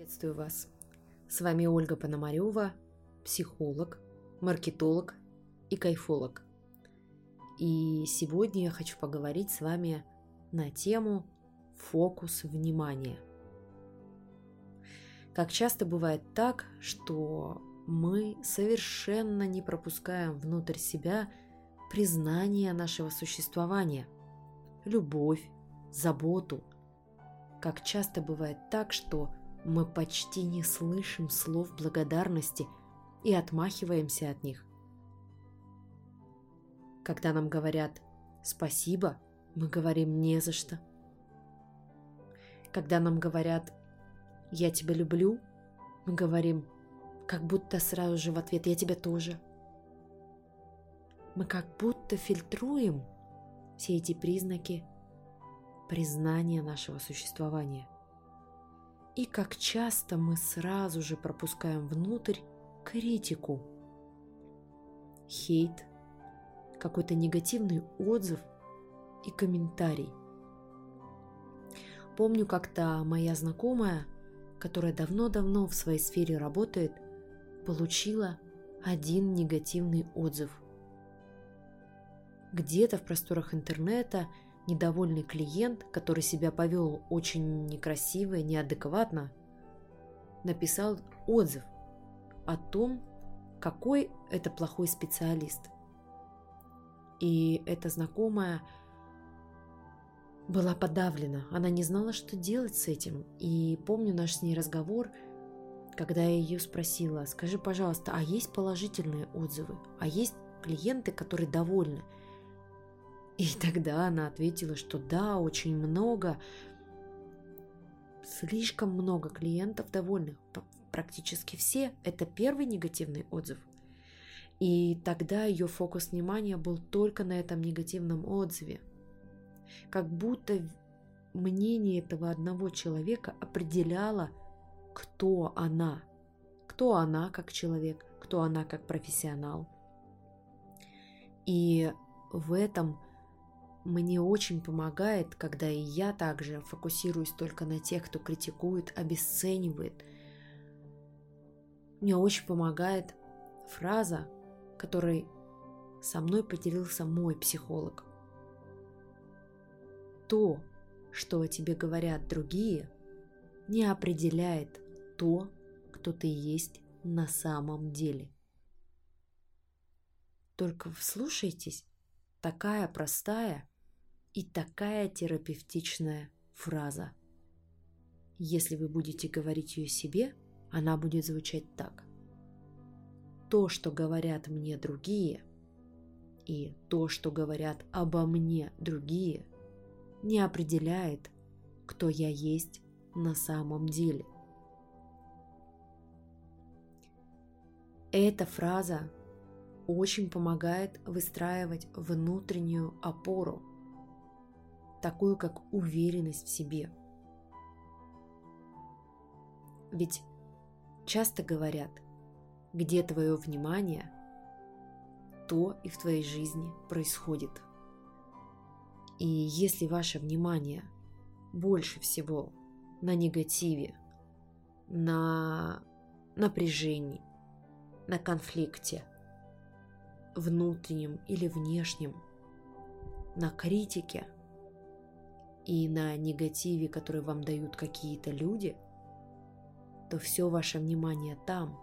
Приветствую вас. С вами Ольга Пономарева, психолог, маркетолог и кайфолог. И сегодня я хочу поговорить с вами на тему фокус внимания. Как часто бывает так, что мы совершенно не пропускаем внутрь себя признание нашего существования, любовь, заботу. Как часто бывает так, что мы почти не слышим слов благодарности и отмахиваемся от них. Когда нам говорят «спасибо», мы говорим «не за что». Когда нам говорят «я тебя люблю», мы говорим как будто сразу же в ответ «я тебя тоже». Мы как будто фильтруем все эти признаки признания нашего существования – и как часто мы сразу же пропускаем внутрь критику, хейт, какой-то негативный отзыв и комментарий. Помню, как-то моя знакомая, которая давно-давно в своей сфере работает, получила один негативный отзыв. Где-то в просторах интернета – недовольный клиент, который себя повел очень некрасиво и неадекватно, написал отзыв о том, какой это плохой специалист. И эта знакомая была подавлена, она не знала, что делать с этим. И помню наш с ней разговор, когда я ее спросила, скажи, пожалуйста, а есть положительные отзывы? А есть клиенты, которые довольны? И тогда она ответила, что да, очень много, слишком много клиентов довольных, практически все. Это первый негативный отзыв. И тогда ее фокус внимания был только на этом негативном отзыве. Как будто мнение этого одного человека определяло, кто она. Кто она как человек, кто она как профессионал. И в этом мне очень помогает, когда и я также фокусируюсь только на тех, кто критикует, обесценивает. Мне очень помогает фраза, которой со мной поделился мой психолог. То, что о тебе говорят другие, не определяет то, кто ты есть на самом деле. Только вслушайтесь, такая простая и такая терапевтичная фраза. Если вы будете говорить ее себе, она будет звучать так. То, что говорят мне другие, и то, что говорят обо мне другие, не определяет, кто я есть на самом деле. Эта фраза очень помогает выстраивать внутреннюю опору – такую как уверенность в себе. Ведь часто говорят, где твое внимание, то и в твоей жизни происходит. И если ваше внимание больше всего на негативе, на напряжении, на конфликте, внутреннем или внешнем, на критике – и на негативе, который вам дают какие-то люди, то все ваше внимание там,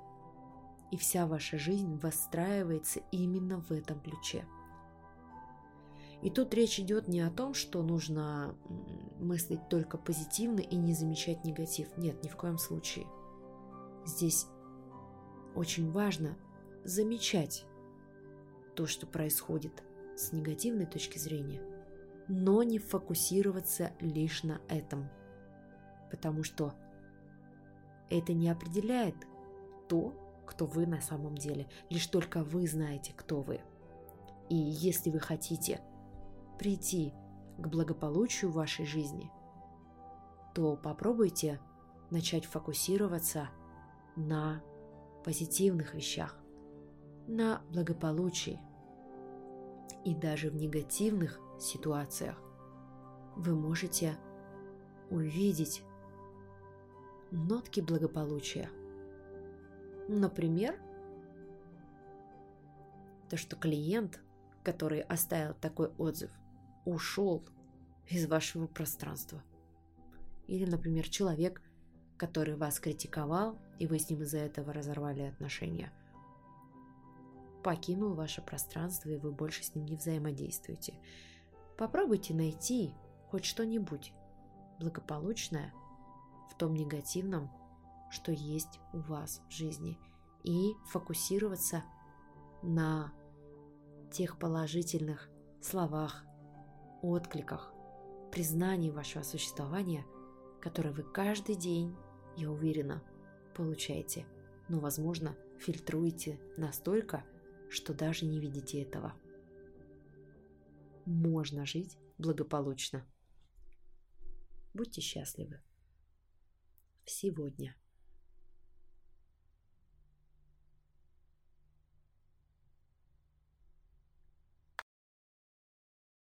и вся ваша жизнь выстраивается именно в этом ключе. И тут речь идет не о том, что нужно мыслить только позитивно и не замечать негатив. Нет, ни в коем случае. Здесь очень важно замечать то, что происходит с негативной точки зрения – но не фокусироваться лишь на этом. Потому что это не определяет то, кто вы на самом деле. Лишь только вы знаете, кто вы. И если вы хотите прийти к благополучию вашей жизни, то попробуйте начать фокусироваться на позитивных вещах, на благополучии. И даже в негативных ситуациях вы можете увидеть нотки благополучия. Например, то, что клиент, который оставил такой отзыв, ушел из вашего пространства. Или, например, человек, который вас критиковал, и вы с ним из-за этого разорвали отношения, покинул ваше пространство, и вы больше с ним не взаимодействуете. Попробуйте найти хоть что-нибудь благополучное в том негативном, что есть у вас в жизни, и фокусироваться на тех положительных словах, откликах, признании вашего существования, которые вы каждый день, я уверена, получаете, но, возможно, фильтруете настолько, что даже не видите этого. Можно жить благополучно. Будьте счастливы. Сегодня.